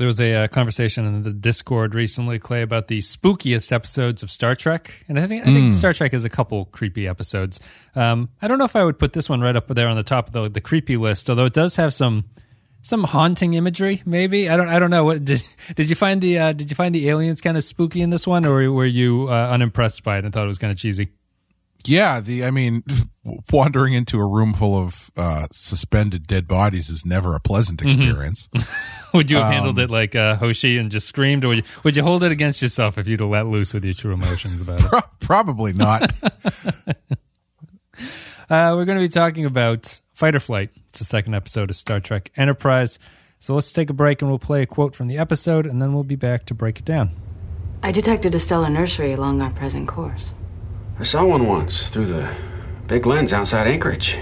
there was a uh, conversation in the Discord recently, Clay, about the spookiest episodes of Star Trek, and I think I think Star Trek has a couple creepy episodes. Um, I don't know if I would put this one right up there on the top of the, the creepy list, although it does have some some haunting imagery. Maybe I don't I don't know. What did did you find the uh, did you find the aliens kind of spooky in this one, or were you uh, unimpressed by it and thought it was kind of cheesy? Yeah, the I mean, wandering into a room full of uh, suspended dead bodies is never a pleasant experience. Would you have handled it like uh, Hoshi and just screamed, or would you, would you hold it against yourself if you'd have let loose with your true emotions about it? Probably not. Uh, we're going to be talking about Fight or Flight. It's the second episode of Star Trek Enterprise. So let's take a break and we'll play a quote from the episode, and then we'll be back to break it down. I detected a stellar nursery along our present course. I saw one once through the big lens outside Anchorage.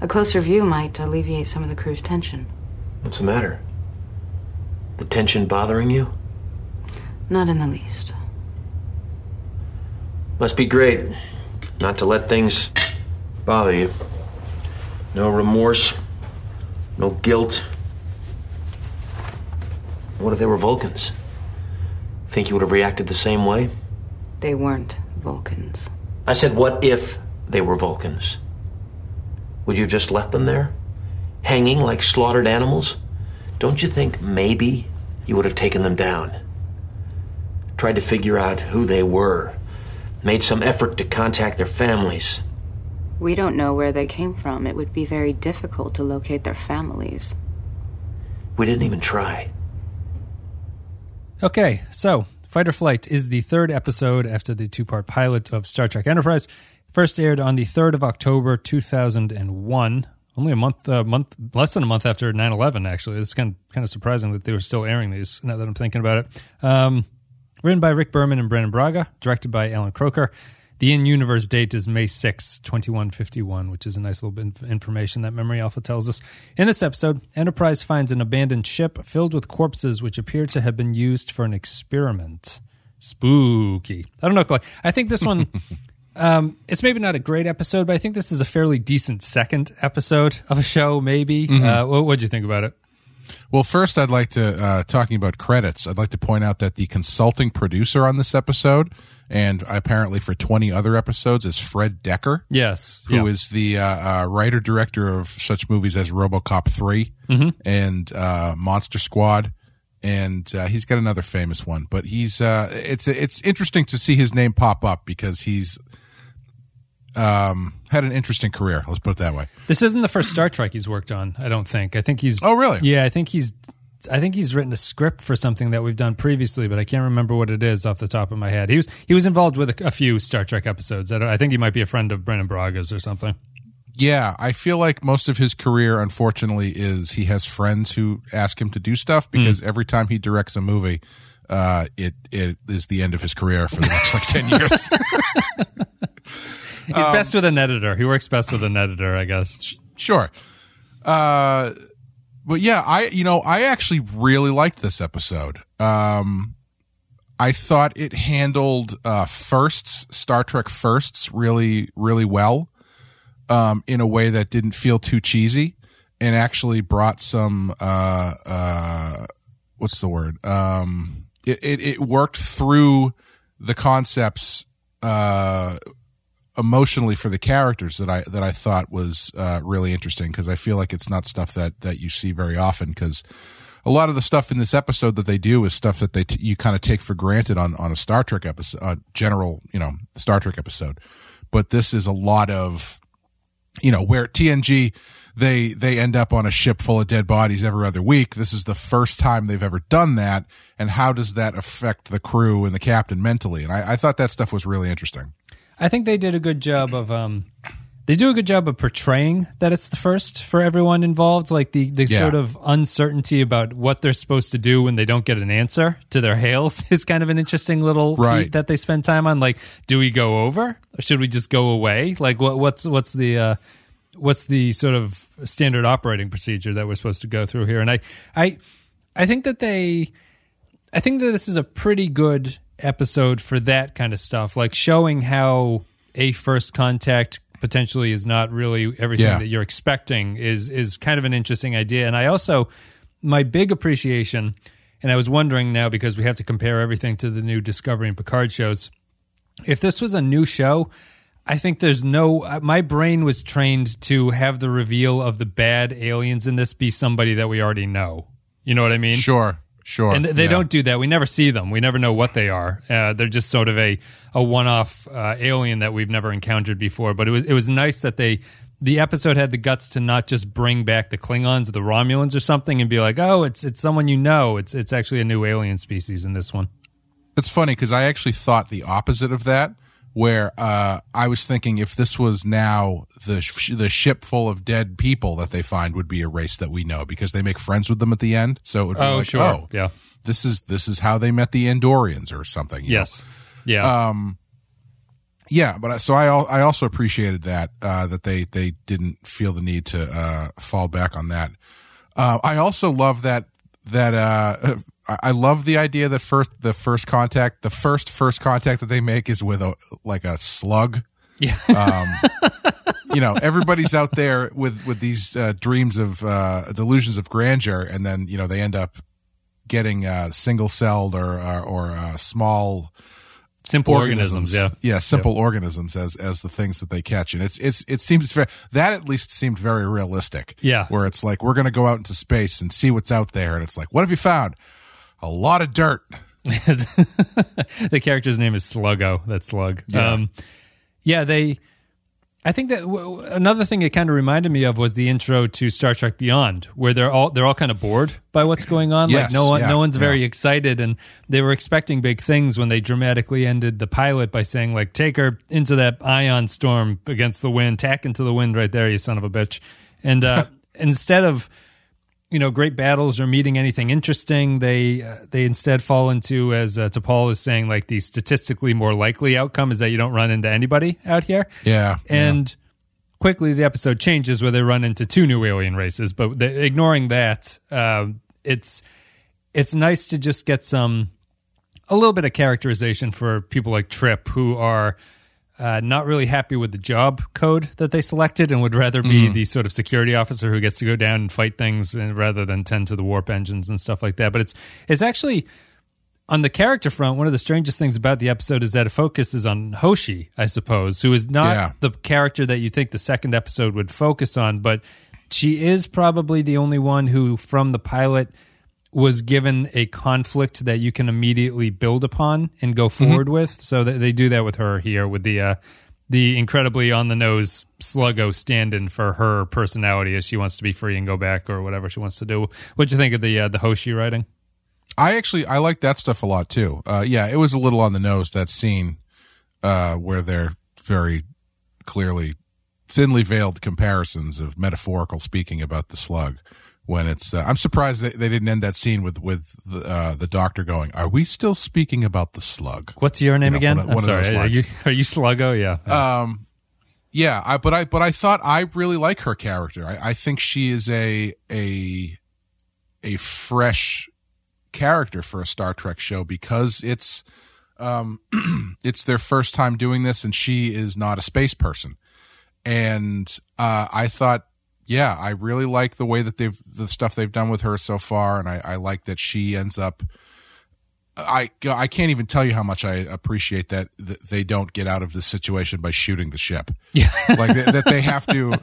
A closer view might alleviate some of the crew's tension. What's the matter? The tension bothering you? Not in the least. Must be great not to let things bother you. No remorse, no guilt. What if they were Vulcans? Think you would have reacted the same way? They weren't Vulcans. I said, what if they were Vulcans? Would you have just left them there? Hanging like slaughtered animals? Don't you think maybe you would have taken them down? Tried to figure out who they were? Made some effort to contact their families? We don't know where they came from. It would be very difficult to locate their families. We didn't even try. Okay, so Fight or Flight is the third episode after the two part pilot of Star Trek Enterprise. First aired on the 3rd of October 2001. Only a month, uh, month, less than a month after 9 11, actually. It's kind of, kind of surprising that they were still airing these now that I'm thinking about it. Um, written by Rick Berman and Brannon Braga, directed by Allan Kroeker. The in universe date is May 6, 2151, which is a nice little bit of information that Memory Alpha tells us. In this episode, Enterprise finds an abandoned ship filled with corpses which appear to have been used for an experiment. Spooky. I don't know, Clay. I think this one. Um, it's maybe not a great episode, but I think this is a fairly decent second episode of a show. Maybe. Uh, what would you think about it? Well, first, I'd like to uh, talking about credits. I'd like to point out that the consulting producer on this episode, and apparently for twenty other episodes, is Fred Dekker, Yes. who Yeah. is the uh, uh, writer director of such movies as RoboCop 3 and uh, Monster Squad, and uh, he's got another famous one. But he's uh, it's it's interesting to see his name pop up because he's um, had an interesting career. Let's put it that way. This isn't the first Star Trek he's worked on. I don't think. I think he's. Oh, really? Yeah, I think he's. I think he's written a script for something that we've done previously, but I can't remember what it is off the top of my head. He was he was involved with a, a few Star Trek episodes. I, don't, I think he might be a friend of Brannon Braga's or something. Yeah, I feel like most of his career, unfortunately, is he has friends who ask him to do stuff because every time he directs a movie, uh, it it is the end of his career for the next like ten years. He's Um, best with an editor. He works best with an editor, I guess. sure, uh, but yeah, I you know I actually really liked this episode. Um, I thought it handled uh, firsts, Star Trek firsts, really really well. Um, in a way that didn't feel too cheesy, and actually brought some uh, uh, what's the word? Um, it, it, it worked through the concepts uh, emotionally for the characters that I that I thought was uh, really interesting because I feel like it's not stuff that that you see very often because a lot of the stuff in this episode that they do is stuff that they t- you kind of take for granted on on a Star Trek episode, uh, general you know Star Trek episode, but this is a lot of you know where TNG they they end up on a ship full of dead bodies every other week. This is the first time they've ever done that, and how does that affect the crew and the captain mentally? And I, I thought that stuff was really interesting. I think they did a good job of um they do a good job of portraying that it's the first for everyone involved like the the Yeah. sort of uncertainty about what they're supposed to do when they don't get an answer to their hails is kind of an interesting little Right. that they spend time on like do we go over or should we just go away like what what's what's the uh what's the sort of standard operating procedure that we're supposed to go through here and I I I think that they I think that this is a pretty good episode for that kind of stuff, like showing how a first contact potentially is not really everything Yeah. that you're expecting is is kind of an interesting idea. And I also my big appreciation, and I was wondering now because we have to compare everything to the new Discovery and Picard shows. If this was a new show, I think there's no. My brain was trained to have the reveal of the bad aliens in this be somebody that we already know. You know what I mean? Sure, sure. And they Yeah. don't do that. We never see them. We never know what they are. Uh, they're just sort of a a one off uh, alien that we've never encountered before. But it was it was nice that they the episode had the guts to not just bring back the Klingons or the Romulans or something and be like, oh, it's it's someone you know. It's it's actually a new alien species in this one. It's funny because I actually thought the opposite of that, where uh, I was thinking if this was now the sh- the ship full of dead people that they find would be a race that we know because they make friends with them at the end. So it would be Oh, like, sure. oh, Yeah. this is this is how they met the Andorians or something. you know? Yes. Yeah. Um, yeah, but I, so I I also appreciated that uh, that they they didn't feel the need to uh, fall back on that. Uh, I also love that that uh, I love the idea that first the first contact the first first contact that they make is with a like a slug. yeah. You know, everybody's out there with with these uh, dreams of uh, delusions of grandeur, and then you know they end up getting uh, single celled or or, or uh, small Simple organisms. Yeah. yeah, simple organisms as as the things that they catch, and it's it's it seems very that at least seemed very realistic. Yeah. where it's like we're going to go out into space and see what's out there, and it's like, what have you found? A lot of dirt. the character's name is Sluggo. That's Slug. Yeah. Um, yeah, they. I think that w- another thing it kind of reminded me of was the intro to Star Trek Beyond, where they're all they're all kind of bored by what's going on. like no one, yeah, no one's very excited, and they were expecting big things when they dramatically ended the pilot by saying like, "Take her into that ion storm against the wind, tack into the wind right there, you son of a bitch," and uh, instead of you know great battles or meeting anything interesting they uh, they instead fall into as uh, T'Pol is saying like the statistically more likely outcome is that you don't run into anybody out here. Yeah, and quickly the episode changes where they run into two new alien races but the, ignoring that uh, it's it's nice to just get some a little bit of characterization for people like Trip who are uh, not really happy with the job code that they selected and would rather be the sort of security officer who gets to go down and fight things and rather than tend to the warp engines and stuff like that. But it's it's actually on the character front, one of the strangest things about the episode is that it focuses on Hoshi, I suppose, who is not Yeah. the character that you think the second episode would focus on, but she is probably the only one who, from the pilot, was given a conflict that you can immediately build upon and go forward with. So they do that with her here with the uh, the incredibly on the nose sluggo stand-in for her personality as she wants to be free and go back or whatever she wants to do. What'd you think of the uh, the Hoshi writing? I actually I like that stuff a lot too. Uh, yeah, it was a little on the nose that scene uh, where they're very clearly thinly veiled comparisons of metaphorical speaking about the slug. When it's, uh, I'm surprised that they didn't end that scene with with the, uh, the doctor going, "Are we still speaking about the slug?" What's your name know, again? one I'm one sorry. Are you, are you Sluggo? Yeah. Um, yeah, I, but I but I thought I really like her character. I, I think she is a a a fresh character for a Star Trek show because it's um it's their first time doing this, and she is not a space person. And uh, I thought, yeah, I really like the way that they've the stuff they've done with her so far, and I, I like that she ends up. I I can't even tell you how much I appreciate that, that they don't get out of this situation by shooting the ship. Yeah. like that, that they have to.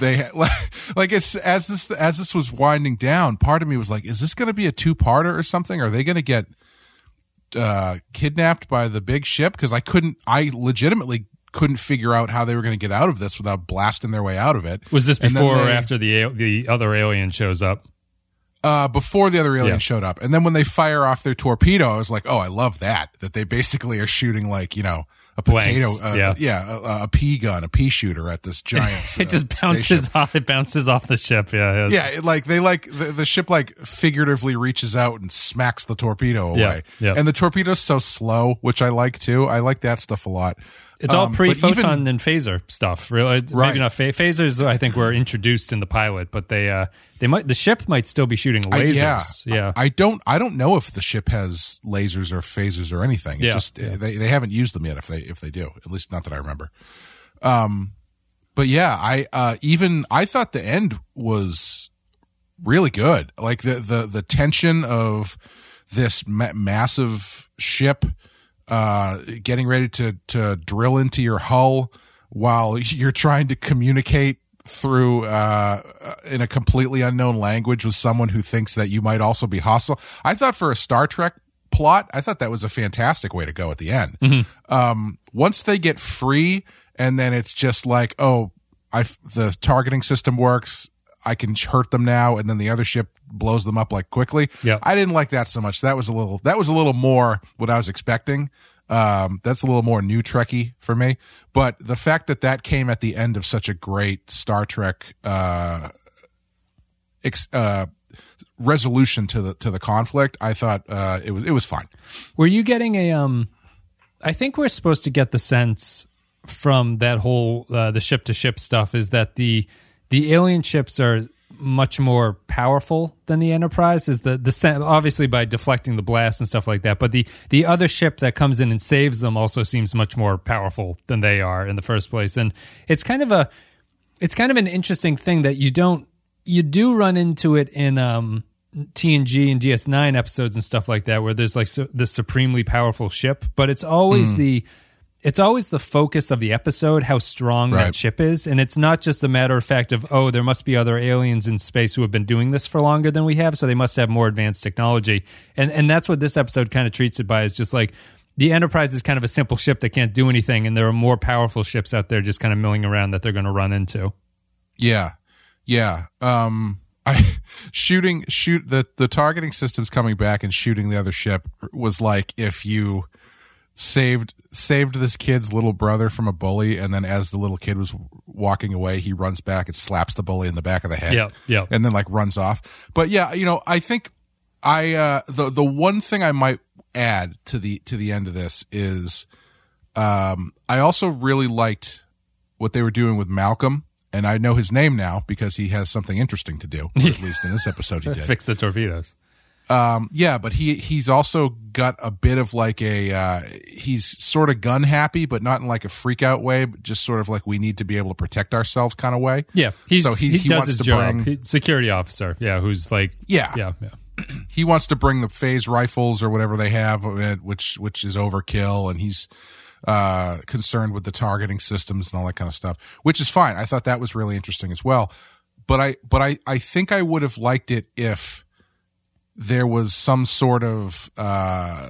They like, like it's as this as this was winding down. Part of me was like, is this going to be a two parter or something? Are they going to get uh, kidnapped by the big ship? Because I couldn't. I legitimately couldn't figure out how they were going to get out of this without blasting their way out of it. Was this before or after the the other alien shows up? uh, before the other alien Yeah. showed up. And then when they fire off their torpedo, I was like, oh, I love that. That they basically are shooting like, you know, a potato, uh, yeah. yeah, a, a pea gun, a pea shooter at this giant. It uh, just bounces spaceship. off. It bounces off the ship. Yeah. Yeah, it, like they like the, the ship like figuratively reaches out and smacks the torpedo away. Yeah, yeah. And the torpedo's so slow, which I like too. I like that stuff a lot. It's all Um, pre even- photon and phaser stuff. Really, Right. maybe not pha- phasers. I think were introduced in the pilot, but they uh they might the ship might still be shooting I- lasers. yeah, yeah. I don't. I don't know if the ship has lasers or phasers or anything. It Yeah, just they they haven't used them yet. If they if they do, at least not that I remember. Um, but yeah, I uh even I thought the end was really good. Like the the the tension of this ma- massive ship uh, getting ready to to drill into your hull while you're trying to communicate through uh, in a completely unknown language with someone who thinks that you might also be hostile. I thought for a Star Trek plot, I thought that was a fantastic way to go at the end. Um, once they get free, and then it's just like, oh, I the targeting system works. I can hurt them now, and then the other ship blows them up like quickly. Yeah. I didn't like that so much. That was a little. That was a little more what I was expecting. Um, that's a little more new Trekky for me. But the fact that that came at the end of such a great Star Trek uh, ex, uh, resolution to the to the conflict, I thought uh, it was it was fine. Were you getting a um I think we're supposed to get the sense from that whole uh, the ship to ship stuff is that the the alien ships are much more powerful than the Enterprise is the the obviously by deflecting the blast and stuff like that but the the other ship that comes in and saves them also seems much more powerful than they are in the first place and it's kind of a it's kind of an interesting thing that you don't you do run into it in um TNG and DS9 episodes and stuff like that where there's like su- the supremely powerful ship but it's always Hmm. the it's always the focus of the episode how strong Right. that ship is and it's not just a matter of fact of oh there must be other aliens in space who have been doing this for longer than we have so they must have more advanced technology and and that's what this episode kind of treats it by is just like the enterprise is kind of a simple ship that can't do anything and there are more powerful ships out there just kind of milling around that they're going to run into Yeah. Yeah. Um I shooting shoot the the targeting systems coming back and shooting the other ship was like if you saved saved this kid's little brother from a bully. And then as the little kid was walking away he runs back and slaps the bully in the back of the head. Yeah, yeah. and then like runs off. But yeah you know i think i uh the the one thing i might add to the to the end of this is um i also really liked what they were doing with malcolm. And i know his name now because he has something interesting to do at least in this episode he did. Fix the torpedoes um, yeah, but he he's also got a bit of like a uh, he's sort of gun happy, but not in like a freak out way, but just sort of like we need to be able to protect ourselves kind of way. Yeah, he's, so he, he, he does wants to job. bring security officer. Yeah, who's like Yeah. yeah, yeah. he wants to bring the phase rifles or whatever they have, uh, which which is overkill, and he's uh, concerned with the targeting systems and all that kind of stuff, which is fine. I thought that was really interesting as well. But I but I I think I would have liked it if there was some sort of uh,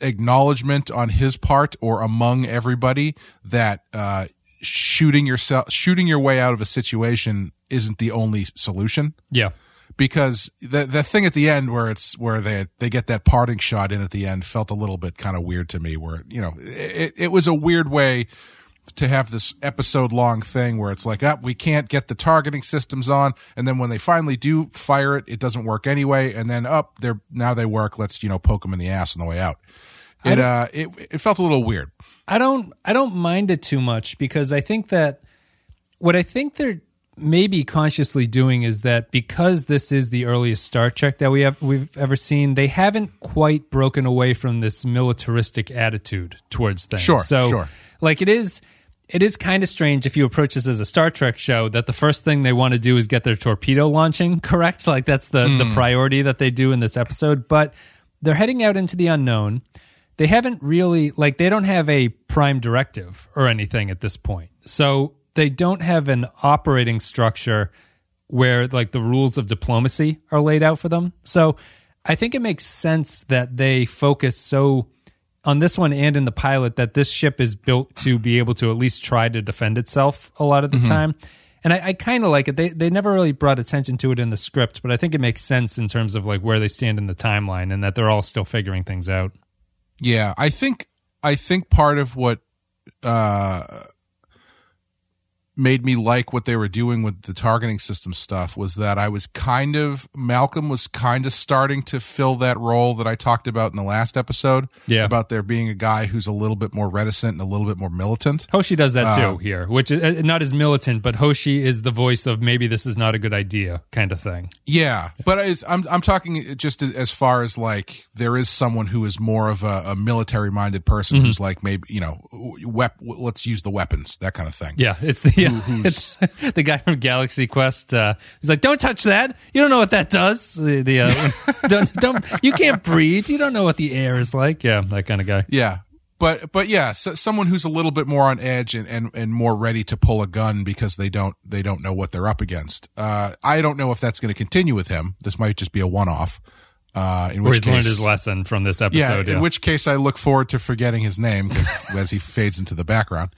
acknowledgement on his part or among everybody that uh, shooting yourself shooting your way out of a situation isn't the only solution Yeah. because the the thing at the end where it's where they they get that parting shot in at the end felt a little bit kind of weird to me where you know it, it was a weird way to have this episode long thing where it's like, ah, we can't get the targeting systems on, and then when they finally do fire it, it doesn't work anyway, and then up, they're now they work. Let's you know poke them in the ass on the way out. It uh, it it felt a little weird. I don't I don't mind it too much because I think that what I think they're maybe consciously doing is that because this is the earliest Star Trek that we have we've ever seen, they haven't quite broken away from this militaristic attitude towards things. Sure, so sure. like it is it is kind of strange if you approach this as a Star Trek show that the first thing they want to do is get their torpedo launching correct. Like that's the the mm. priority that they do in this episode. But they're heading out into the unknown. They haven't really like they don't have a prime directive or anything at this point. So they don't have an operating structure where like the rules of diplomacy are laid out for them. So I think it makes sense that they focus so on this one and in the pilot that this ship is built to be able to at least try to defend itself a lot of the time. And I, I kind of like it. They they never really brought attention to it in the script, but I think it makes sense in terms of like where they stand in the timeline and that they're all still figuring things out. Yeah, I think I think part of what uh, made me like what they were doing with the targeting system stuff was that I was kind of Malcolm was kind of starting to fill that role that I talked about in the last episode. Yeah. about there being a guy who's a little bit more reticent and a little bit more militant. Hoshi does that too here, which is uh, not as militant, but Hoshi is the voice of maybe this is not a good idea kind of thing. Yeah, but I'm I'm talking just as- as far as like there is someone who is more of a, a military minded person Mm-hmm. who's like maybe you know wep- let's use the weapons that kind of thing. Yeah, it's the yeah, who's the guy from Galaxy Quest. Uh, he's like, "Don't touch that. You don't know what that does. The, the uh, don't don't you can't breathe. You don't know what the air is like. Yeah, that kind of guy. yeah. But but yeah, so someone who's a little bit more on edge and, and, and more ready to pull a gun because they don't they don't know what they're up against. Uh, I don't know if that's going to continue with him. This might just be a one off. Uh, in Where which he's learned his lesson from this yeah, episode. in which case I look forward to forgetting his name 'cause- as he fades into the background.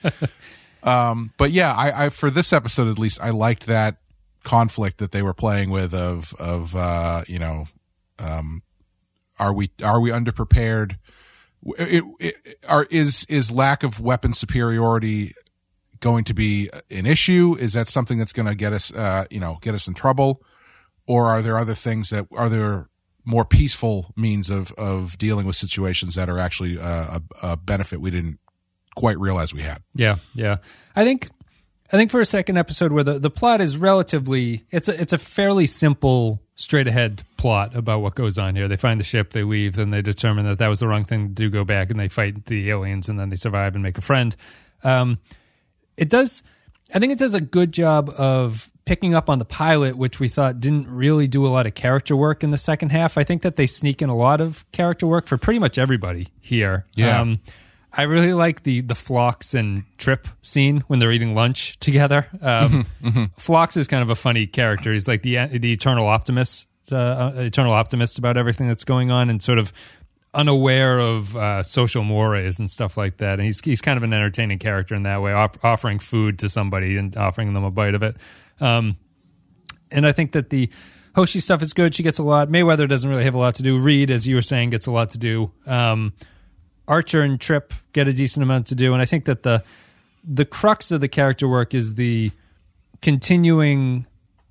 Um, but yeah, I, I for this episode at least, I liked that conflict that they were playing with of of uh, you know, um, are we are we underprepared? It, it, are is is lack of weapon superiority going to be an issue? Is that something that's going to get us, uh, you know, get us in trouble? Or are there other things that are there more peaceful means of of dealing with situations that are actually uh, a, a benefit we didn't quite realize we had? Yeah, yeah. I think I think for a second episode where the, the plot is relatively it's a it's a fairly simple straight ahead plot about what goes on here. They find the ship, they leave, then they determine that that was the wrong thing to do, go back and they fight the aliens and then they survive and make a friend. Um, it does I think it does a good job of picking up on the pilot, which we thought didn't really do a lot of character work in the second half. I think that they sneak in a lot of character work for pretty much everybody here. Yeah. Um, I really like the the Phlox and Trip scene when they're eating lunch together. Um, Phlox is kind of a funny character. He's like the the eternal optimist, uh, uh, eternal optimist about everything that's going on, and sort of unaware of uh, social mores and stuff like that. And he's he's kind of an entertaining character in that way, op- offering food to somebody and offering them a bite of it. Um, and I think that the Hoshi stuff is good. She gets a lot. Mayweather doesn't really have a lot to do. Reed, as you were saying, gets a lot to do. Um, Archer and Trip get a decent amount to do, and I think that the the crux of the character work is the continuing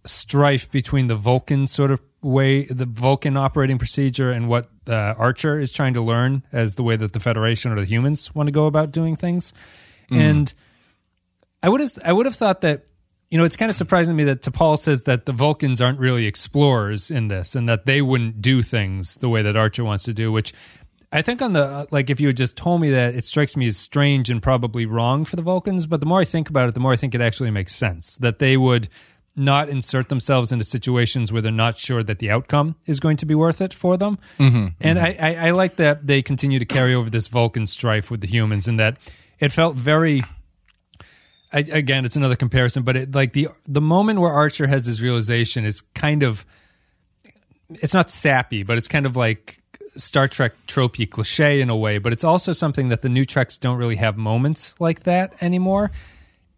strife between the Vulcan sort of way, the Vulcan operating procedure, and what uh, Archer is trying to learn as the way that the Federation or the humans want to go about doing things. And I would have I would have thought that you know it's kind of surprising to me that T'Pol says that the Vulcans aren't really explorers in this, and that they wouldn't do things the way that Archer wants to do, which. I think on the like if you had just told me that it strikes me as strange and probably wrong for the Vulcans, but the more I think about it, the more I think it actually makes sense that they would not insert themselves into situations where they're not sure that the outcome is going to be worth it for them. Mm-hmm, and mm-hmm. I, I, I like that they continue to carry over this Vulcan strife with the humans, and that it felt very. I, again, it's another comparison, but it like the the moment where Archer has his realization is kind of it's not sappy, but it's kind of like Star Trek tropey cliche in a way, but it's also something that the new Treks don't really have moments like that anymore.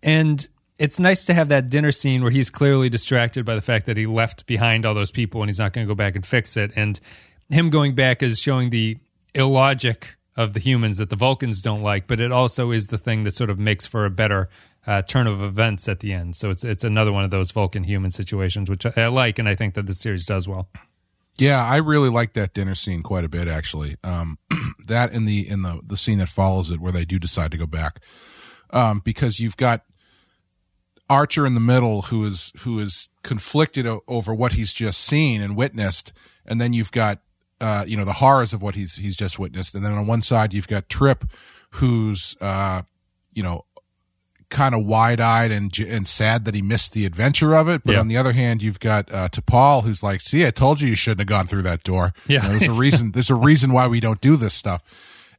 And it's nice to have that dinner scene where he's clearly distracted by the fact that he left behind all those people and he's not going to go back and fix it. And him going back is showing the illogic of the humans that the Vulcans don't like, but it also is the thing that sort of makes for a better uh, turn of events at the end. So it's it's another one of those Vulcan human situations, which I, I like, and I think that the series does well. Yeah, I really like that dinner scene quite a bit actually. Um, that in the in the the scene that follows it where they do decide to go back, um, because you've got Archer in the middle who is who is conflicted o- over what he's just seen and witnessed, and then you've got uh, you know the horrors of what he's he's just witnessed, and then on one side you've got Trip, who's uh, you know kind of wide eyed and and sad that he missed the adventure of it. But Yeah. on the other hand, you've got uh, T'Pol who's like, "See, I told you you shouldn't have gone through that door. Yeah. You know, there's a reason. there's a reason why we don't do this stuff."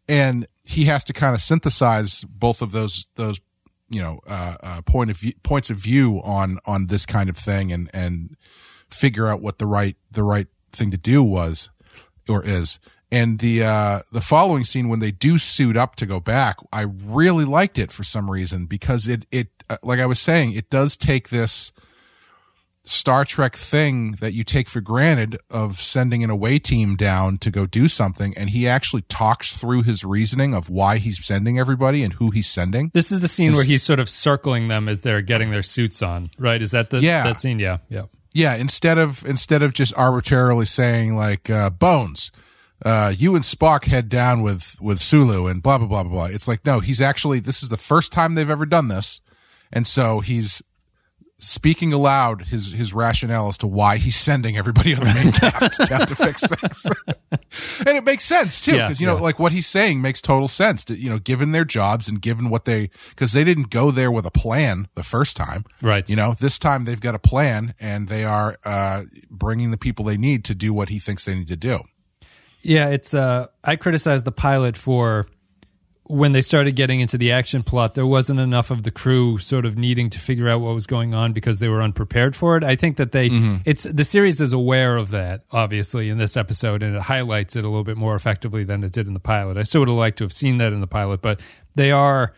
And he has to kind of synthesize both of those those you know uh, uh, point of view, points of view on on this kind of thing and and figure out what the right the right thing to do was or is. And the uh, the following scene when they do suit up to go back, I really liked it for some reason because it it uh, like I was saying, it does take this Star Trek thing that you take for granted of sending an away team down to go do something, and he actually talks through his reasoning of why he's sending everybody and who he's sending. This is the scene where he's sort of circling them as they're getting their suits on, right? Is that the Yeah. that scene? Yeah, yeah. Yeah, instead of instead of just arbitrarily saying like uh, Bones, uh, you and Spock head down with with Sulu and blah blah blah blah blah. It's like no, he's actually this is the first time they've ever done this, and so he's speaking aloud his his rationale as to why he's sending everybody on the main cast down to fix things, and it makes sense too Yeah, because you know yeah. like what he's saying makes total sense. To, you know, given their jobs and given what they because they didn't go there with a plan the first time, Right. You know, this time they've got a plan and they are uh, bringing the people they need to do what he thinks they need to do. Yeah, it's uh I criticized the pilot for when they started getting into the action plot, there wasn't enough of the crew sort of needing to figure out what was going on because they were unprepared for it. I think that they it's the series is aware of that, obviously, in this episode, and it highlights it a little bit more effectively than it did in the pilot. I still would have liked to have seen that in the pilot, but they are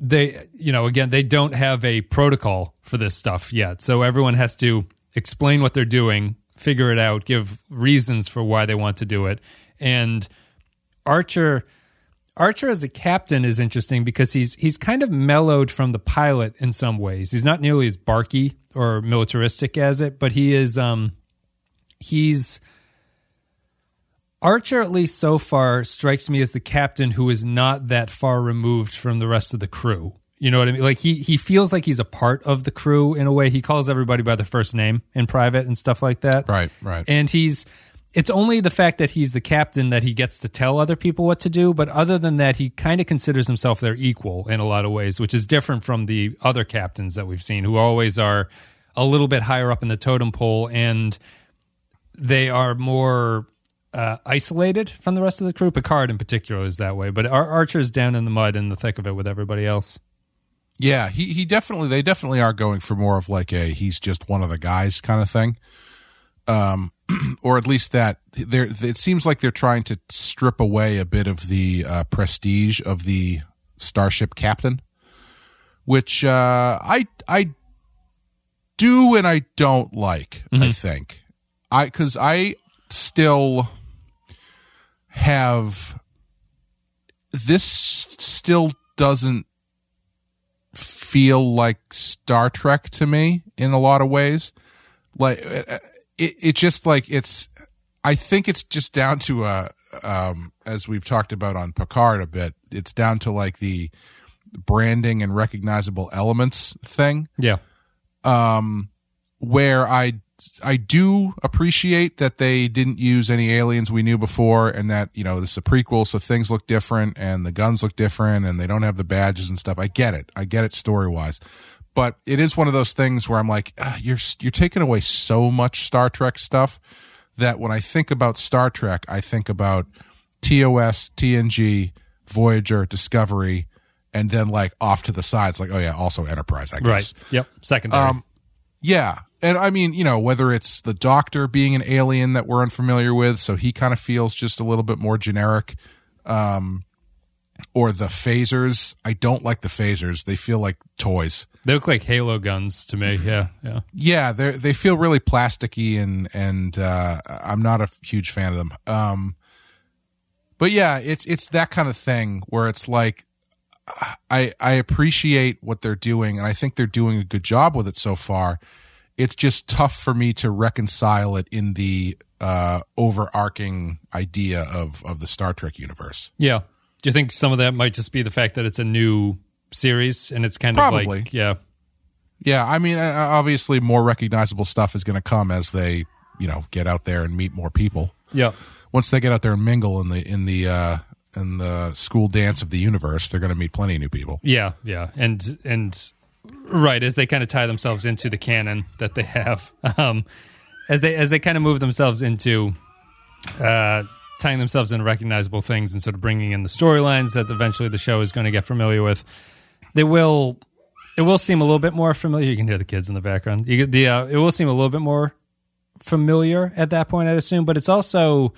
they you know again they don't have a protocol for this stuff yet so everyone has to explain what they're doing figure it out give reasons for why they want to do it and archer archer as a captain is interesting because he's he's kind of mellowed from the pilot in some ways he's not nearly as barky or militaristic as it but he is um he's Archer, at least so far, strikes me as the captain who is not that far removed from the rest of the crew. You know what I mean? Like he he feels like he's a part of the crew in a way. He calls everybody by their first name in private and stuff like that. Right, right. And he's it's only the fact that he's the captain that he gets to tell other people what to do, but other than that, he kind of considers himself their equal in a lot of ways, which is different from the other captains that we've seen who always are a little bit higher up in the totem pole and they are more uh, isolated from the rest of the crew. Picard, in particular, is that way. But Ar- Archer's down in the mud in the thick of it with everybody else. Yeah, he he definitely they definitely are going for more of like a he's just one of the guys kind of thing. Um or at least that they're it seems like they're trying to strip away a bit of the uh, prestige of the starship captain, which uh I I do and I don't like, I think. I cuz I still have this still doesn't feel like Star Trek to me in a lot of ways. Like it, it just like it's. I think it's just down to uh um, as we've talked about on Picard a bit. It's down to like the branding and recognizable elements thing Yeah. um, where I I do appreciate that they didn't use any aliens we knew before, and that you know this is a prequel, so things look different, and the guns look different, and they don't have the badges and stuff. I get it, I get it story wise, but it is one of those things where I'm like, ah, you're you're taking away so much Star Trek stuff that when I think about Star Trek, I think about TOS, TNG, Voyager, Discovery, and then like off to the sides, like oh yeah, also Enterprise, I guess. Right. Yep. Secondary. Um, yeah. And I mean, you know, whether it's the doctor being an alien that we're unfamiliar with, so he kind of feels just a little bit more generic. Um, or the phasers. I don't like the phasers. They feel like toys. they look like Halo guns to me. Yeah. Yeah. Yeah, they they feel really plasticky and and uh, I'm not a huge fan of them. Um, but yeah, it's it's that kind of thing where it's like I I appreciate what they're doing and I think they're doing a good job with it so far. It's just tough for me to reconcile it in the uh, overarching idea of of the Star Trek universe. Yeah. Do you think some of that might just be the fact that it's a new series and it's kind of Probably. like, yeah. Yeah, I mean, uh, obviously, more recognizable stuff is going to come as they, you know, get out there and meet more people. Yeah. Once they get out there and mingle in the in the uh, in the school dance of the universe, they're going to meet plenty of new people. Yeah, yeah, and and right as they kind of tie themselves into the canon that they have, um, as they as they kind of move themselves into uh, tying themselves into recognizable things and sort of bringing in the storylines that eventually the show is going to get familiar with. They will. It will seem a little bit more familiar. You can hear the kids in the background. You, get the uh, it will seem a little bit more familiar at that point, I'd assume. But it's also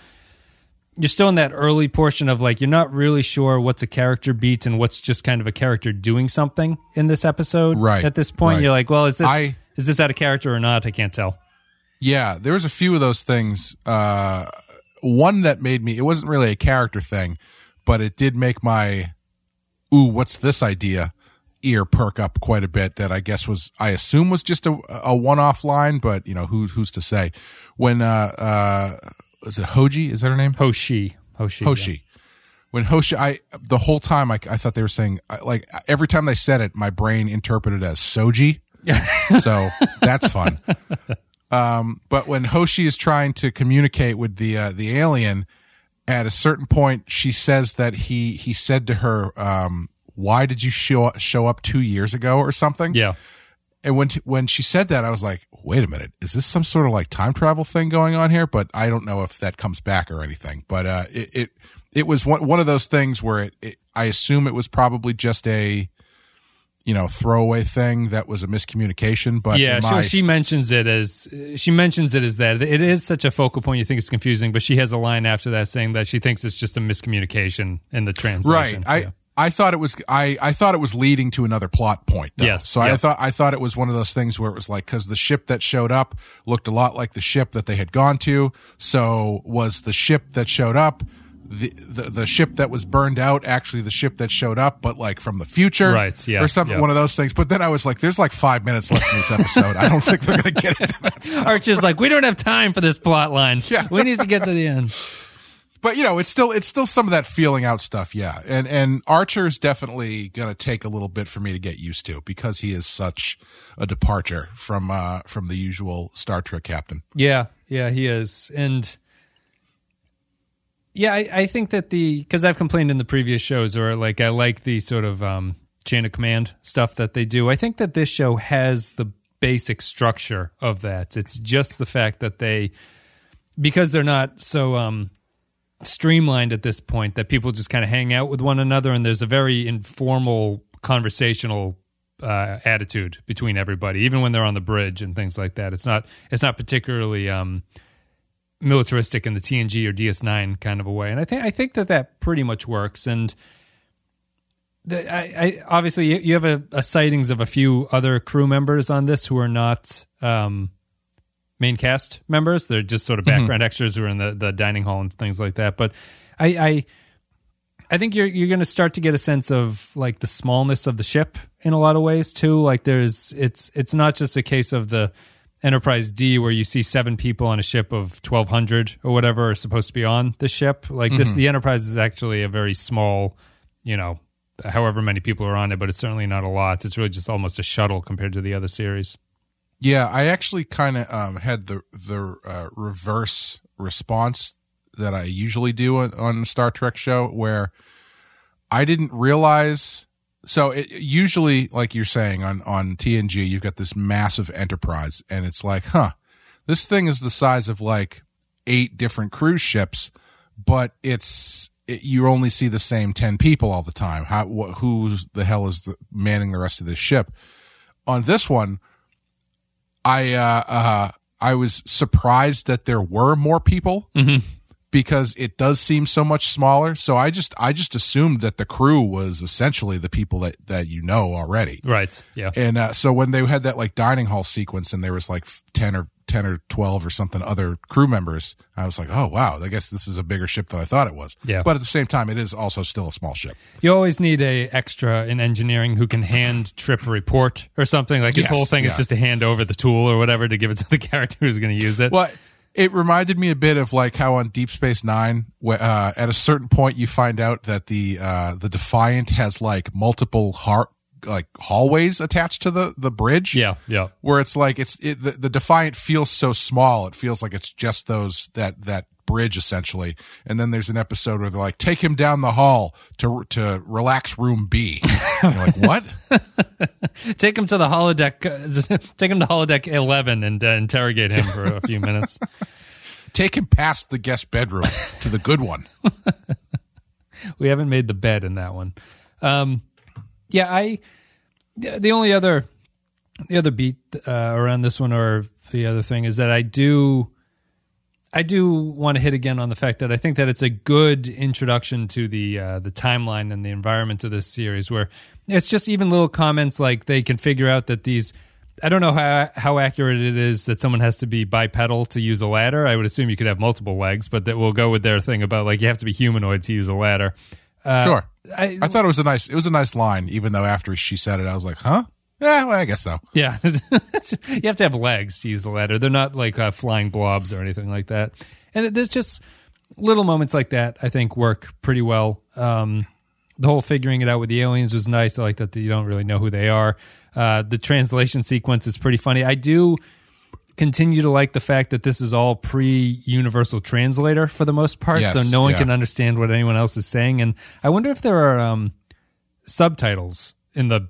you're still in that early portion of like you're not really sure what's a character beat and what's just kind of a character doing something in this episode. Right, At this point, right. you're like, well, is this I- is this out of character or not? I can't tell. Yeah, there was a few of those things. Uh, one that made me. It wasn't really a character thing, but it did make my ooh, what's this idea? Ear perk up quite a bit. That I guess was I assume was just a a one off line, but you know who who's to say? When uh uh is it Hoji? Is that her name? Hoshi. Hoshi. Hoshi. When Hoshi, I the whole time I, I thought they were saying like every time they said it, my brain interpreted as Soji. so that's fun. Um, but when Hoshi is trying to communicate with the uh, the alien, at a certain point, she says that he he said to her, um, "Why did you show show up two years ago or something?" Yeah. And when when she said that, I was like, "Wait a minute, is this some sort of like time travel thing going on here?" But I don't know if that comes back or anything. But uh, it, it it was one one of those things where it, it I assume it was probably just a you know throwaway thing that was a miscommunication. But yeah, my- she, she mentions it as she mentions it as that it is such a focal point. You think it's confusing, but she has a line after that saying that she thinks it's just a miscommunication in the translation. I. Yeah. I thought it was I, I thought it was leading to another plot point. Though. Yes, So I thought I thought it was one of those things where it was like because the ship that showed up looked a lot like the ship that they had gone to. So was the ship that showed up the the, the ship that was burned out actually the ship that showed up, but like from the future, Right, yeah, or something. yeah. One of those things. But then I was like, "There's like five minutes left in this episode. I don't think they're going to get into that." Archer's like, we don't have time for this plot line. Yeah. We need to get to the end. but you know, it's still it's still some of that feeling out stuff, yeah. And and Archer is definitely to take a little bit for me to get used to because he is such a departure from uh from the usual Star Trek captain. Yeah, yeah, he is, and yeah, I, I think that the because I've complained in the previous shows, or like I like the sort of um, chain of command stuff that they do. I think that this show has the basic structure of that. It's just the fact that they because they're not so um, streamlined at this point that people just kind of hang out with one another, and there's a very informal conversational uh, attitude between everybody, even when they're on the bridge and things like that. It's not it's not particularly um, militaristic in the TNG or DS9 kind of a way, and I think I think that that pretty much works. And the, I, I obviously you, have a, a sightings of a few other crew members on this who are not um, main cast members. They're just sort of mm-hmm. background extras who are in the, the dining hall and things like that. But I, I I think you're you're going to start to get a sense of like the smallness of the ship in a lot of ways too. Like there's it's it's not just a case of the Enterprise D where you see seven people on a ship of twelve hundred or whatever are supposed to be on the ship. Like this, mm-hmm. the Enterprise is actually a very small, you know, however many people are on it, but it's certainly not a lot. It's really just almost a shuttle compared to the other series. Yeah, I actually kind of um, had the the uh, reverse response that I usually do on, on Star Trek show, where I didn't realize. So it, usually, like you're saying on on TNG, you've got this massive enterprise, and it's like, huh, this thing is the size of like eight different cruise ships, but it's it, you only see the same ten people all the time. How wh- who's the hell is the, manning the rest of this ship? On this one, I uh, uh, I was surprised that there were more people because it does seem so much smaller. So I just I just assumed that the crew was essentially the people that that you know already. Right. Yeah. And uh, so when they had that like dining hall sequence and there was like ten or ten or twelve or something other crew members, I was like, oh wow, I guess this is a bigger ship than I thought it was. Yeah. But at the same time, it is also still a small ship. You always need a extra in engineering who can hand Trip a report or something. Like his Yes, whole thing is just to hand over the tool or whatever to give it to the character who's going to use it. Well, it reminded me a bit of like how on Deep Space Nine, uh, at a certain point, you find out that the uh, the Defiant has like multiple har- like hallways attached to the the bridge. Yeah, yeah. where it's like it's it, the, the Defiant feels so small. It feels like it's just those that that bridge essentially. And then there's an episode where they're like, take him down the hall to to relax room B. Like, what? Take him to the holodeck. Take him to holodeck eleven and uh, interrogate him for a few minutes. Take him past the guest bedroom to the good one. we haven't made the bed in that one. Um, yeah, I. The only other, the other beat uh, around this one, or the other thing, is that I do, I do want to hit again on the fact that I think that it's a good introduction to the uh, the timeline and the environment of this series, where it's just even little comments like they can figure out that these. I don't know how how accurate it is that someone has to be bipedal to use a ladder. I would assume you could have multiple legs, but that will go with their thing about like you have to be humanoid to use a ladder. Uh, Sure. I, I thought it was a nice it was a nice line, even though after she said it, I was like, huh? Yeah, well, I guess so. yeah, you have to have legs to use the ladder. They're not like uh, flying blobs or anything like that. And there's just little moments like that I think work pretty well. Um, the whole figuring it out with the aliens was nice. I like that you don't really know who they are. Uh, the translation sequence is pretty funny. I do continue to like the fact that this is all pre universal translator for the most part. Yes, so no one yeah. can understand what anyone else is saying. And I wonder if there are um, subtitles in the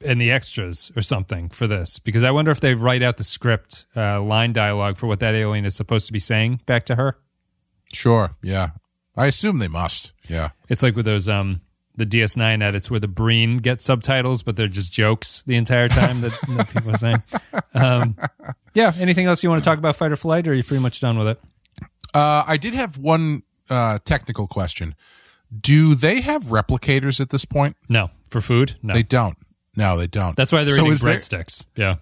in the extras or something for this because I wonder if they write out the script uh, line dialogue for what that alien is supposed to be saying back to her. Sure. Yeah. I assume they must. Yeah. It's like with those um the DS9 edits where the Breen gets subtitles, but they're just jokes the entire time that, that people are saying. Um, yeah. Anything else you want to talk about Fight or Flight, or are you pretty much done with it? Uh, I did have one uh, technical question. Do they have replicators at this point? No, for food. No, They don't. No, they don't. that's why they're So eating is there- breadsticks. Yeah.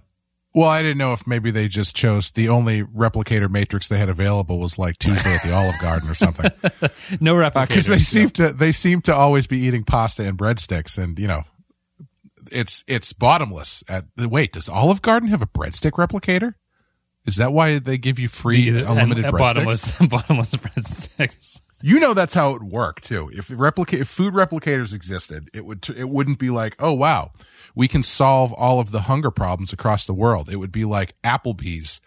Well, I didn't know if maybe they just chose the only replicator matrix they had available was like Tuesday at the Olive Garden or something. No replicator, Because Uh, they seem to they seem to always be eating pasta and breadsticks, and you know, it's it's bottomless. At wait, does Olive Garden have a breadstick replicator? Is that why they give you free And- unlimited and breadsticks? bottomless, bottomless breadsticks. You know that's how it would work too. If replica- if food replicators existed, it would it wouldn't be like, oh wow, we can solve all of the hunger problems across the world. It would be like Applebee's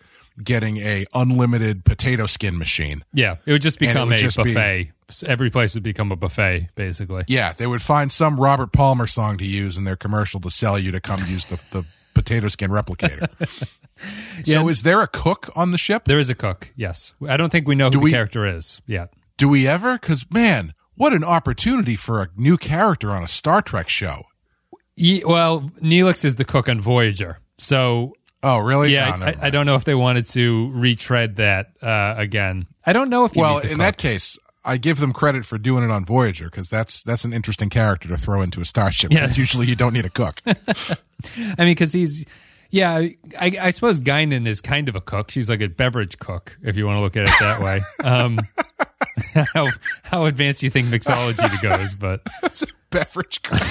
getting a unlimited potato skin machine. Yeah, it would just become would a just be- buffet. Every place would become a buffet, basically. Yeah, they would find some Robert Palmer song to use in their commercial to sell you to come use the the potato skin replicator. So is there a cook on the ship? There is a cook. Yes, I don't think we know who Do the we- character is yet. Do we ever? Because man, what an opportunity for a new character on a Star Trek show. Well, Neelix is the cook on Voyager, so Oh, really? yeah, No, I, I don't know if they wanted to retread that uh, again. I don't know if you Well, in cook. that case, I give them credit for doing it on Voyager because that's that's an interesting character to throw into a starship. Yeah. Because usually you don't need a cook. I mean, because he's yeah. I, I suppose Guinan is kind of a cook. She's like a beverage cook, if you want to look at it that way. Um, how how advanced do you think mixology goes? But it's a beverage cook.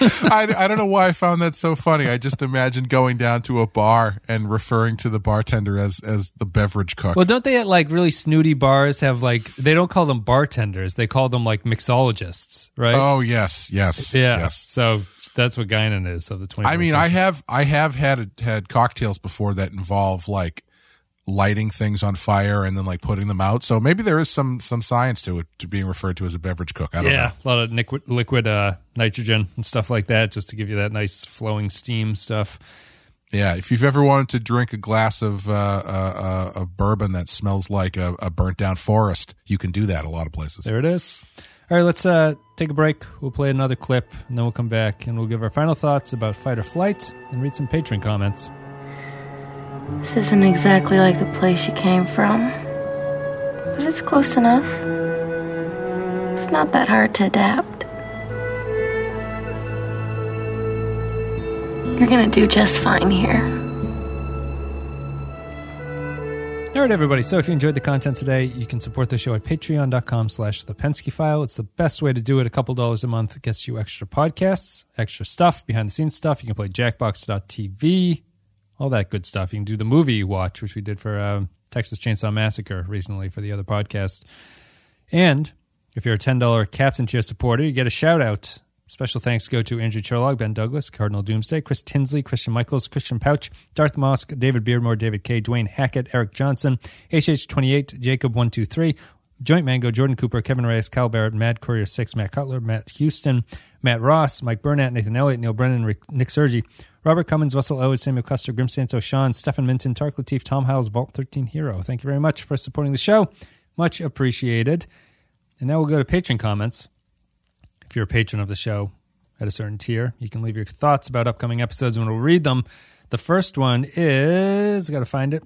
I, I don't know why I found that so funny. I just imagined going down to a bar and referring to the bartender as as the beverage cook. well, don't they at like really snooty bars have like they don't call them bartenders? They call them like mixologists, right? oh yes, yes, yeah. yes. So that's what Guinan is of the twenty. I mean, I have I have had had cocktails before that involve like lighting things on fire and then like putting them out. So maybe there is some some science to it to being referred to as a beverage cook. I don't yeah, know. a lot of liquid, liquid uh, nitrogen and stuff like that, just to give you that nice flowing steam stuff. Yeah, if you've ever wanted to drink a glass of uh, uh, uh, of bourbon that smells like a, a burnt down forest, you can do that a lot of places. There it is. All right, let's uh, take a break. We'll play another clip, and then we'll come back and we'll give our final thoughts about fight or flight and read some patron comments. This isn't exactly like the place you came from, but it's close enough. It's not that hard to adapt. You're gonna do just fine here. All right, everybody. So if you enjoyed the content today, you can support the show at patreon.com slash the Pensky file. It's the best way to do it. A couple dollars a month gets you extra podcasts, extra stuff, behind the scenes stuff. You can play jackbox.tv, all that good stuff. You can do the movie watch, which we did for um, Texas Chainsaw Massacre recently for the other podcast. And if you're a $10 Captain Tier supporter, you get a shout out. Special thanks go to Andrew Cherlog, Ben Douglas, Cardinal Doomsday, Chris Tinsley, Christian Michaels, Christian Pouch, Darth Mosk, David Beardmore, David K, Dwayne Hackett, Eric Johnson, HH28, Jacob123, Joint Mango, Jordan Cooper, Kevin Reyes, Kyle Barrett, Mad Courier 6, Matt Cutler, Matt Houston, Matt Ross, Mike Burnett, Nathan Elliott, Neil Brennan, Nick Sergi, Robert Cummins, Russell Elwood, Samuel Custer, Grim Santo, Sean, Stefan Minton, Tark Latif, Tom Howells, Vault 13 Hero. Thank you very much for supporting the show. Much appreciated. And now we'll go to patron comments. If you're a patron of the show at a certain tier, you can leave your thoughts about upcoming episodes and we'll read them. The first one is, got to find it.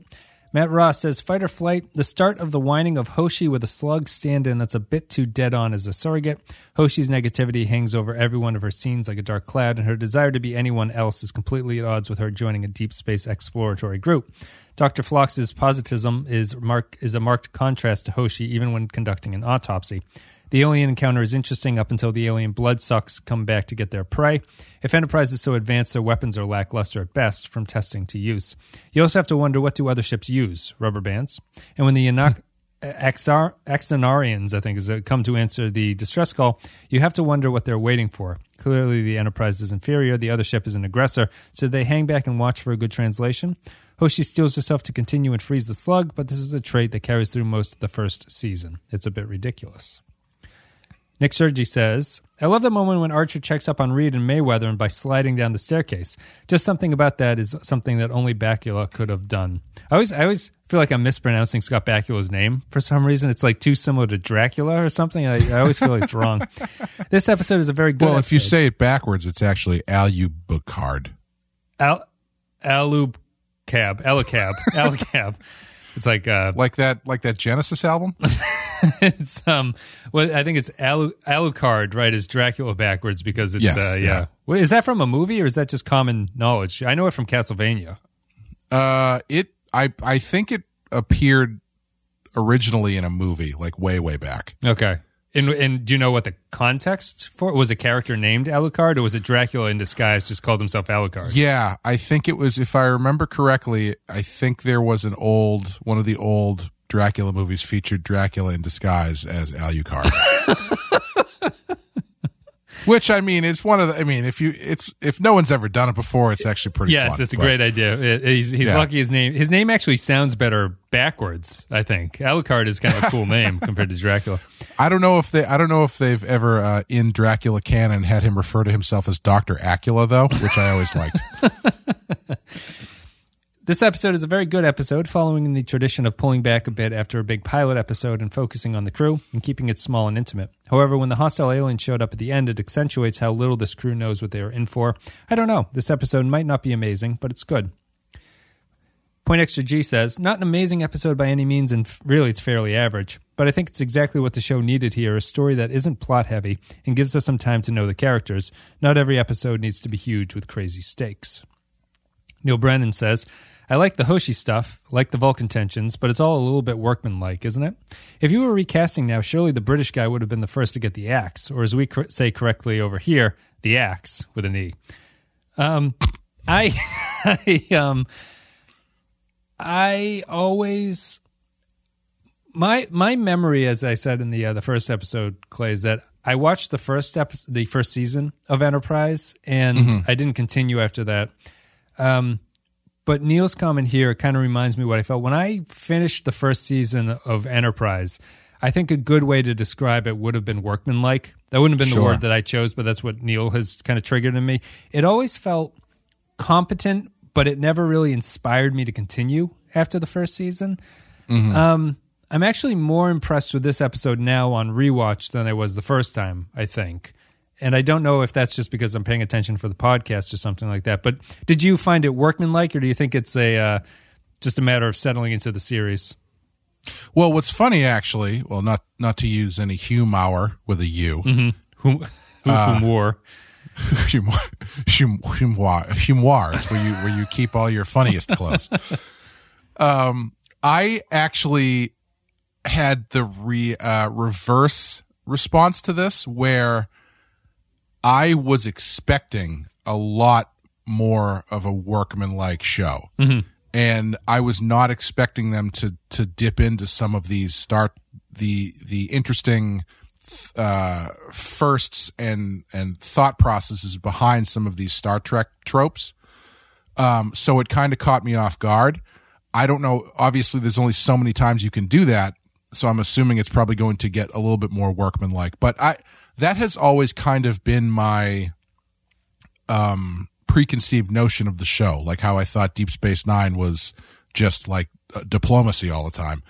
Matt Ross says, Fight or Flight, the start of the whining of Hoshi with a slug stand in that's a bit too dead on as a surrogate. Hoshi's negativity hangs over every one of her scenes like a dark cloud, and her desire to be anyone else is completely at odds with her joining a deep space exploratory group. Dr. Phlox's positivism is, mark, is a marked contrast to Hoshi even when conducting an autopsy. The alien encounter is interesting up until the alien bloodsucks come back to get their prey. If Enterprise is so advanced, their weapons are lackluster at best, from testing to use. You also have to wonder what do other ships use? Rubber bands. And when the Axanarians, I think, is uh, come to answer the distress call, you have to wonder what they're waiting for. Clearly, the Enterprise is inferior, the other ship is an aggressor, so they hang back and watch for a good translation. Hoshi steels herself to continue and freeze the slug, but this is a trait that carries through most of the first season. It's a bit ridiculous. Nick Sergi says, I love the moment when Archer checks up on Reed and Mayweather and by sliding down the staircase. Just something about that is something that only Bakula could have done. I always, I always feel like I'm mispronouncing Scott Bakula's name for some reason. It's like too similar to Dracula or something. I, I always feel like it's wrong. This episode is a very good. Well, if you say it backwards, it's actually Alubucard. Al, Alub cab, Alucab, Alucab. It's like uh, Like that, like that Genesis album. it's um, well, I think it's Alu Alucard, right? Is Dracula backwards because it's Yes, uh, yeah. yeah. Wait, is that from a movie or is that just common knowledge? I know it from Castlevania. Uh, it, I, I think it appeared originally in a movie, like way, way back. Okay. And, and do you know what the context for it? Was a character named Alucard or was it Dracula in disguise just called himself Alucard? Yeah, I think it was. If I remember correctly, I think there was an old one of the old Dracula movies featured Dracula in disguise as Alucard. Which I mean, it's one of the. I mean, if you, it's if no one's ever done it before, it's actually pretty. Yes, fun, it's a but- great idea. It- he's he's Yeah. lucky his name his name actually sounds better backwards, I think. Alucard is kind of a cool name compared to Dracula. I don't know if they. I don't know if they've ever uh, in Dracula canon had him refer to himself as Doctor Acula though, which I always liked. This episode is a very good episode, following in the tradition of pulling back a bit after a big pilot episode and focusing on the crew and keeping it small and intimate. However, when the hostile alien showed up at the end, it accentuates how little this crew knows what they are in for. I don't know. This episode might not be amazing, but it's good. Point Extra G says, not an amazing episode by any means, and really it's fairly average, but I think it's exactly what the show needed here a story that isn't plot heavy and gives us some time to know the characters. Not every episode needs to be huge with crazy stakes. Neil Brennan says, I like the Hoshi stuff, like the Vulcan tensions, but it's all a little bit workmanlike, isn't it? If you were recasting now, surely the British guy would have been the first to get the axe, or as we cor- say correctly over here, the axe with an E. Um, I, I, um, I always my my memory, as I said in the uh, the first episode, Clay, is that I watched the first episode, the first season of Enterprise, and I didn't continue after that. Um, but Neil's comment here kind of reminds me what I felt when I finished the first season of Enterprise. I think a good way to describe it would have been workmanlike. That wouldn't have been the word that I chose, but that's what Neil has kind of triggered in me. It always felt competent, but it never really inspired me to continue after the first season. Um, I'm actually more impressed with this episode now on rewatch than I was the first time, I think. And I don't know if that's just because I'm paying attention for the podcast or something like that. But did you find it workmanlike, or do you think it's a uh, just a matter of settling into the series? Well, what's funny actually, well, not not to use any humor with a U, whom, whom war? humor, humor, humor is where you where you keep all your funniest clothes. um, I actually had the re uh, reverse response to this, where I was expecting a lot more of a workmanlike show, and I was not expecting them to to dip into some of these start the the interesting uh, firsts and and thought processes behind some of these Star Trek tropes. Um, so it kind of caught me off guard. I don't know. Obviously, there's only so many times you can do that. So I'm assuming it's probably going to get a little bit more workmanlike. But I that has always kind of been my um, preconceived notion of the show, like how I thought Deep Space Nine was just like uh, diplomacy all the time.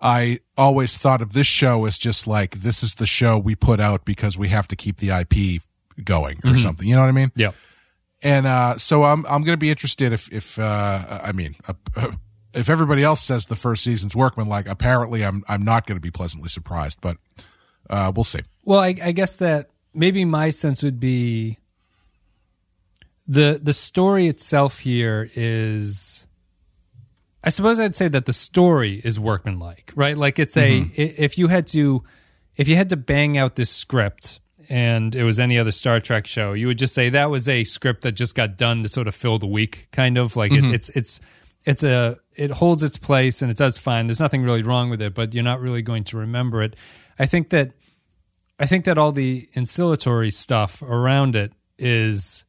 I always thought of this show as just like this is the show we put out because we have to keep the IP going or something. You know what I mean? Yeah. And uh, so I'm I'm going to be interested if if uh, I mean uh, if everybody else says the first season's workman like apparently I'm I'm not going to be pleasantly surprised, but uh, we'll see. Well, I, I guess that maybe my sense would be the the story itself here is. I suppose I'd say that the story is workmanlike, right? Like it's a mm-hmm. if you had to if you had to bang out this script and it was any other Star Trek show, you would just say that was a script that just got done to sort of fill the week, kind of like it, mm-hmm. it's it's it's a it holds its place and it does fine. There's nothing really wrong with it, but you're not really going to remember it. I think that I think that all the ancillatory stuff around it is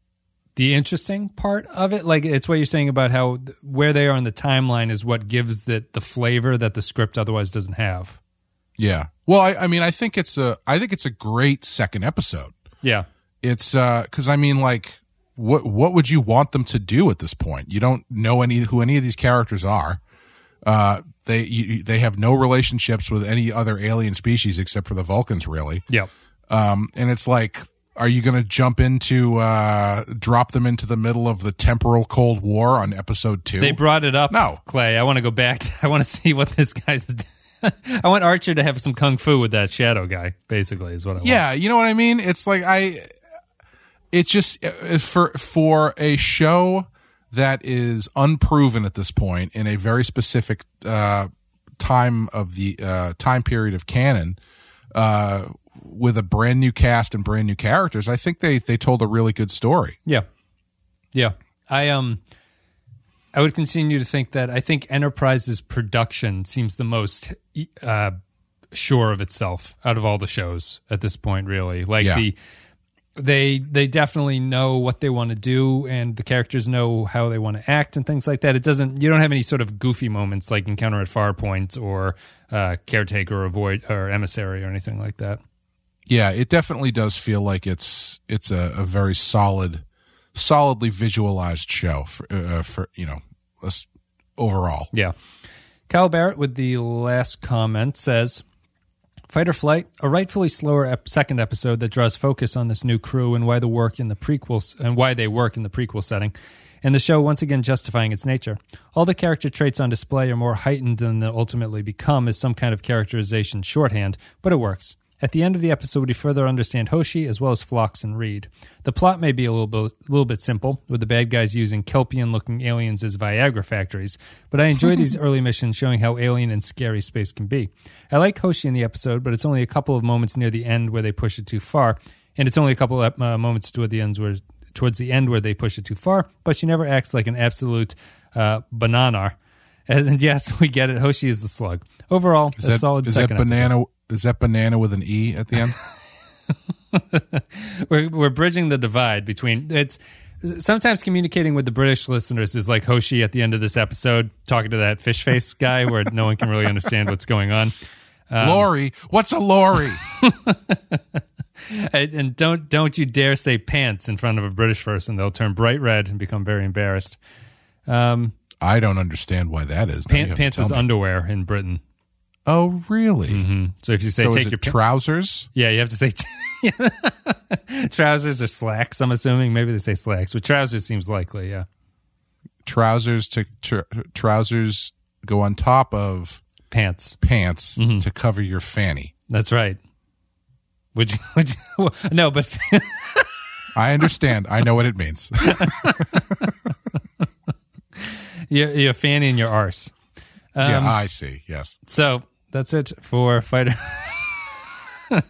the interesting part of it. Like it's what you're saying about how where they are in the timeline is what gives it the flavor that the script otherwise doesn't have. Yeah. Well, I, I mean, I think it's a, I think it's a great second episode. Yeah. It's uh, cause I mean, like, what, what would you want them to do at this point? You don't know any, who any of these characters are. Uh, they, you, they have no relationships with any other alien species except for the Vulcans, really. Yeah. Um, and it's like, are you going to jump into, uh, drop them into the middle of the temporal Cold War on episode two? They brought it up. No. Clay. I want to go back. To, I want to see what this guy's. I want Archer to have some kung fu with that shadow guy. Basically, is what I want. Yeah, you know what I mean. It's like I, it's just uh, for for a show that is unproven at this point in a very specific uh, time of the uh, time period of canon, uh, with a brand new cast and brand new characters. I think they they told a really good story. Yeah. Yeah. I um I would continue to think that I think Enterprise's production seems the most uh sure of itself out of all the shows at this point really. Like Yeah. the they they definitely know what they want to do and the characters know how they want to act and things like that. It doesn't you don't have any sort of goofy moments like Encounter at Farpoint or uh Caretaker or Void or Emissary or anything like that. Yeah, it definitely does feel like it's it's a, a very solid, solidly visualized show for uh, for you know us overall. Yeah. Kyle Barrett with the last comment says Fight or Flight, a rightfully slower ep- second episode that draws focus on this new crew and why the work in the prequels and why they work in the prequel setting, and the show once again justifying its nature. All the character traits on display are more heightened than they ultimately become as some kind of characterization shorthand, but it works. At the end of the episode, we further understand Hoshi as well as Phlox and Reed. The plot may be a little bit, little bit simple, with the bad guys using Kelpien-looking aliens as Viagra factories, but I enjoy these early missions showing how alien and scary space can be. I like Hoshi in the episode, but it's only a couple of moments near the end where they push it too far, and it's only a couple of uh, moments toward the ends where towards the end where they push it too far. But she never acts like an absolute uh, banana. And yes, we get it. Hoshi is the slug. Overall, Is a that solid is that second episode. Is that banana with an e at the end? we're we're bridging the divide between it's sometimes communicating with the British listeners is like Hoshi at the end of this episode talking to that fish face guy where no one can really understand what's going on. Um, lorry, what's a lorry? And and don't don't you dare say pants in front of a British person; they'll turn bright red and become very embarrassed. Um, I don't understand why that is. Pant, pants is me. underwear in Britain. Oh, really? So if you say So take your trousers? yeah, you have to say trousers or slacks. I'm assuming maybe they say slacks, but trousers seems likely. Yeah, Trousers to tr- trousers go on top of pants. pants Mm-hmm. to cover your fanny. That's right. Which, which no, but I understand. I know what it means. your your fanny and your arse. yeah, Um, I see. Yes. So that's it for fighter.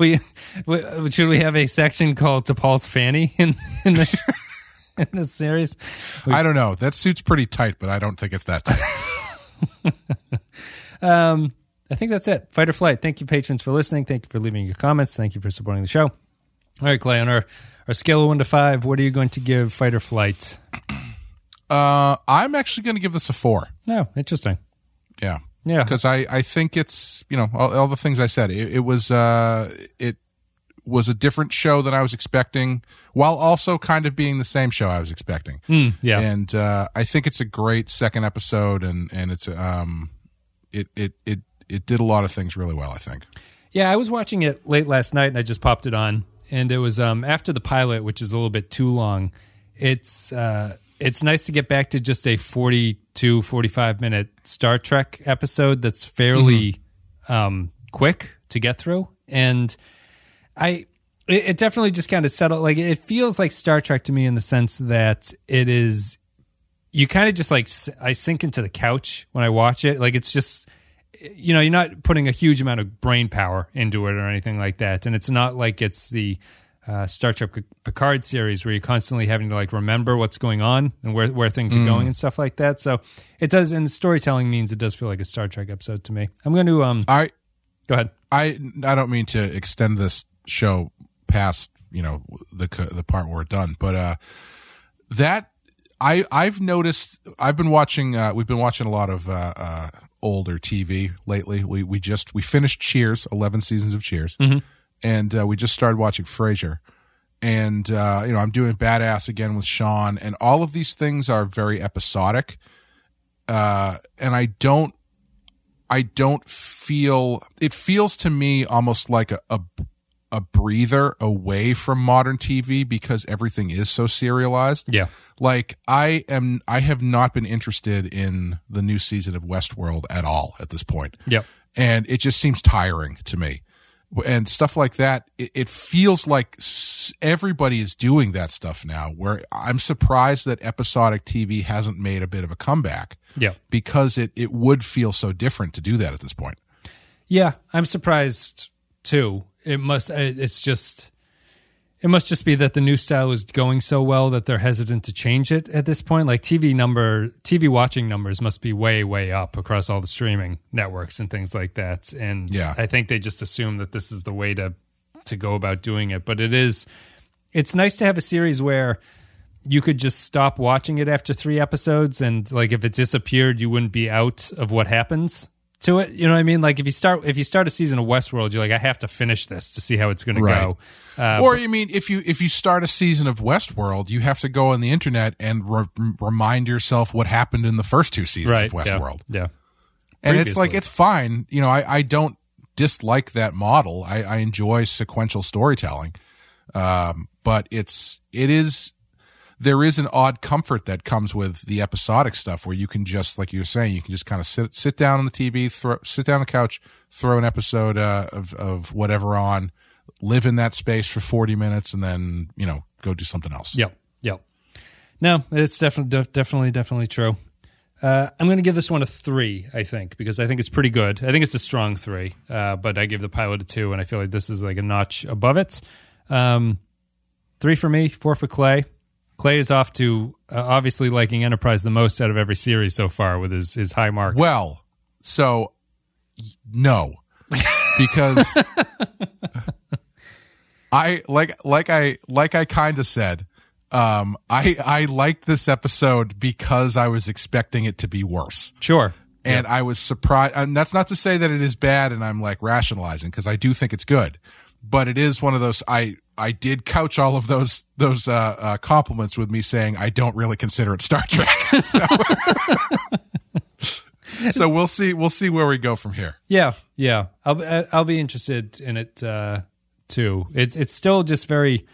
we, we should we have a section called "To Paul's Fanny" in in this in this series? I don't know. That suit's pretty tight, but I don't think it's that tight. Um, I think that's it. Fight or flight. Thank you, patrons, for listening. Thank you for leaving your comments. Thank you for supporting the show. All right, Clay. On our our scale of one to five, what are you going to give fight or flight? Uh, I'm actually going to give this a four. No, interesting. Yeah. Yeah. Because I, I think it's, you know, all, all the things I said. It, it was, uh, it was a different show than I was expecting, while also kind of being the same show I was expecting. Hmm, yeah. And uh, I think it's a great second episode, and and it's um, it it it it did a lot of things really well. I think. Yeah, I was watching it late last night and I just popped it on and it was um after the pilot which is a little bit too long. It's uh it's nice to get back to just a 42 45 minute Star Trek episode that's fairly um quick to get through. And I it, it definitely just kind of settled like it feels like Star Trek to me in the sense that it is you kind of just like i sink into the couch when I watch it. Like it's just you know, you're not putting a huge amount of brain power into it or anything like that. And it's not like it's the uh, Star Trek Picard series where you're constantly having to like remember what's going on and where where things Mm. are going and stuff like that. So it does, and storytelling means it does feel like a Star Trek episode to me. I'm going to um I go ahead. I I don't mean to extend this show past you know the the part where we're done, but uh, that I I've noticed. I've been watching. Uh, we've been watching a lot of uh, uh, older TV lately. We we just we finished Cheers, eleven seasons of Cheers, and uh, we just started watching Frasier. And uh, you know, I'm doing Badass again with Sean, and all of these things are very episodic. Uh, and I don't I don't feel it feels to me almost like a, a a breather away from modern TV because everything is so serialized. Yeah. Like I am I have not been interested in the new season of Westworld at all at this point. Yeah. And it just seems tiring to me. And stuff like that, it, it feels like everybody is doing that stuff now. Where I'm surprised that episodic TV hasn't made a bit of a comeback Yeah. because it, it would feel so different to do that at this point. Yeah, I'm surprised too. It must. It's just. It must just be that the new style is going so well that they're hesitant to change it at this point. Like TV number, TV watching numbers must be way, way up across all the streaming networks and things like that. And Yeah. I think they just assume that this is the way to to go about doing it. But it is. It's nice to have a series where you could just stop watching it after three episodes and like if it disappeared you wouldn't be out of what happens to it you know what i mean like if you start if you start a season of westworld you're like i have to finish this to see how it's going to go uh, or you mean if you if you start a season of Westworld, you have to go on the internet and re- remind yourself what happened in the first two seasons right of Westworld. yeah, yeah. and it's like it's fine. You know, I, I don't dislike that model. I, I enjoy sequential storytelling, um, but it's it is there is an odd comfort that comes with the episodic stuff where you can just like you were saying you can just kind of sit sit down on the TV, throw, sit down on the couch, throw an episode uh, of of whatever on, live in that space for forty minutes, and then you know go do something else. Yep. Yep. No, it's definitely definitely definitely true. Uh, I'm going to give this one a three, I think, because I think it's pretty good. I think it's a strong three, uh, but I give the pilot a two, and I feel like this is like a notch above it. Um, three for me, four for Clay. Clay is off to uh, obviously liking Enterprise the most out of every series so far with his, his high marks. Well, so no, because I like like I like I kind of said. Um, I I liked this episode because I was expecting it to be worse, sure. and I was surprised. And that's not to say that it is bad, and I'm like rationalizing because I do think it's good, but it is one of those. I I did couch all of those those uh, uh, compliments with me saying I don't really consider it Star Trek. so, so we'll see we'll see where we go from here. Yeah, yeah. I'll be- I'll be interested in it uh, too. It's it's still just very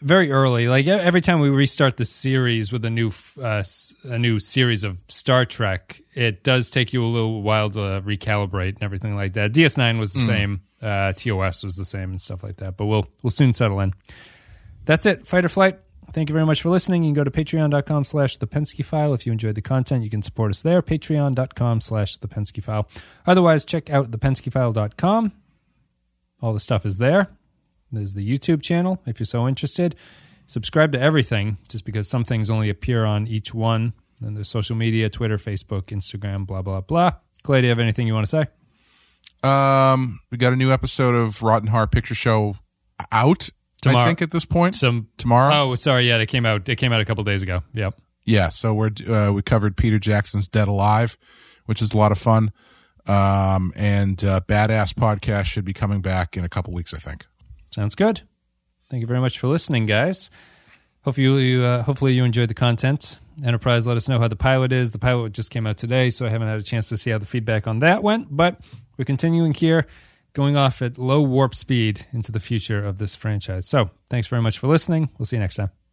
very early. Like every time we restart the series with a new uh, a new series of Star Trek, it does take you a little while to recalibrate and everything like that. DS9 was the same, uh, TOS was the same, and stuff like that. But we'll we'll soon settle in. That's it. Fight or flight. Thank you very much for listening. You can go to patreon.com slash the Pensky file. If you enjoyed the content, you can support us there. Patreon.com slash the Pensky file. Otherwise, check out thepenskyfile.com. All the stuff is there. There's the YouTube channel if you're so interested. Subscribe to everything just because some things only appear on each one. And there's social media Twitter, Facebook, Instagram, blah, blah, blah. Clay, do you have anything you want to say? Um, we got a new episode of Rotten Heart Picture Show out. Tomorrow. I think at this point Some tomorrow. Oh, sorry. Yeah, it came out. It came out a couple days ago. Yep. Yeah, so we're uh, we covered Peter Jackson's Dead Alive, which is a lot of fun. Um, and uh, Badass podcast should be coming back in a couple weeks, I think. Sounds good. Thank you very much for listening, guys. Hopefully, you, uh, hopefully you enjoyed the content. Enterprise, let us know how the pilot is. The pilot just came out today, so I haven't had a chance to see how the feedback on that went. But we're continuing here, going off at low warp speed into the future of this franchise. So, thanks very much for listening. We'll see you next time.